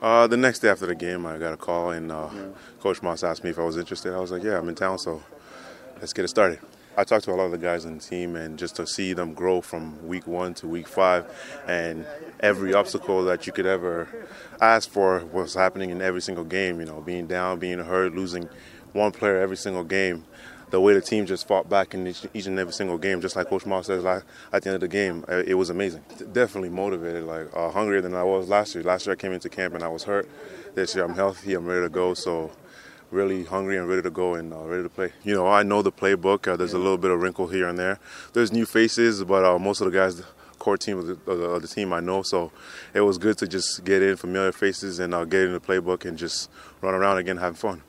Uh, the next day after the game, I got a call, and uh, yeah. Coach Moss asked me if I was interested. I was like, "Yeah, I'm in town, so let's get it started." I talked to a lot of the guys on the team, and just to see them grow from week one to week five, and every obstacle that you could ever ask for was happening in every single game. You know, being down, being hurt, losing one player every single game the way the team just fought back in each, each and every single game, just like Coach Moss says like, at the end of the game, uh, it was amazing. Definitely motivated, like uh, hungrier than I was last year. Last year I came into camp and I was hurt. This year I'm healthy, I'm ready to go. So really hungry and ready to go and uh, ready to play. You know, I know the playbook. Uh, there's a little bit of wrinkle here and there. There's new faces, but uh, most of the guys, core team of the, of the, team, I know. So it was good to just get in familiar faces and uh, get in the playbook and just run around again, having fun.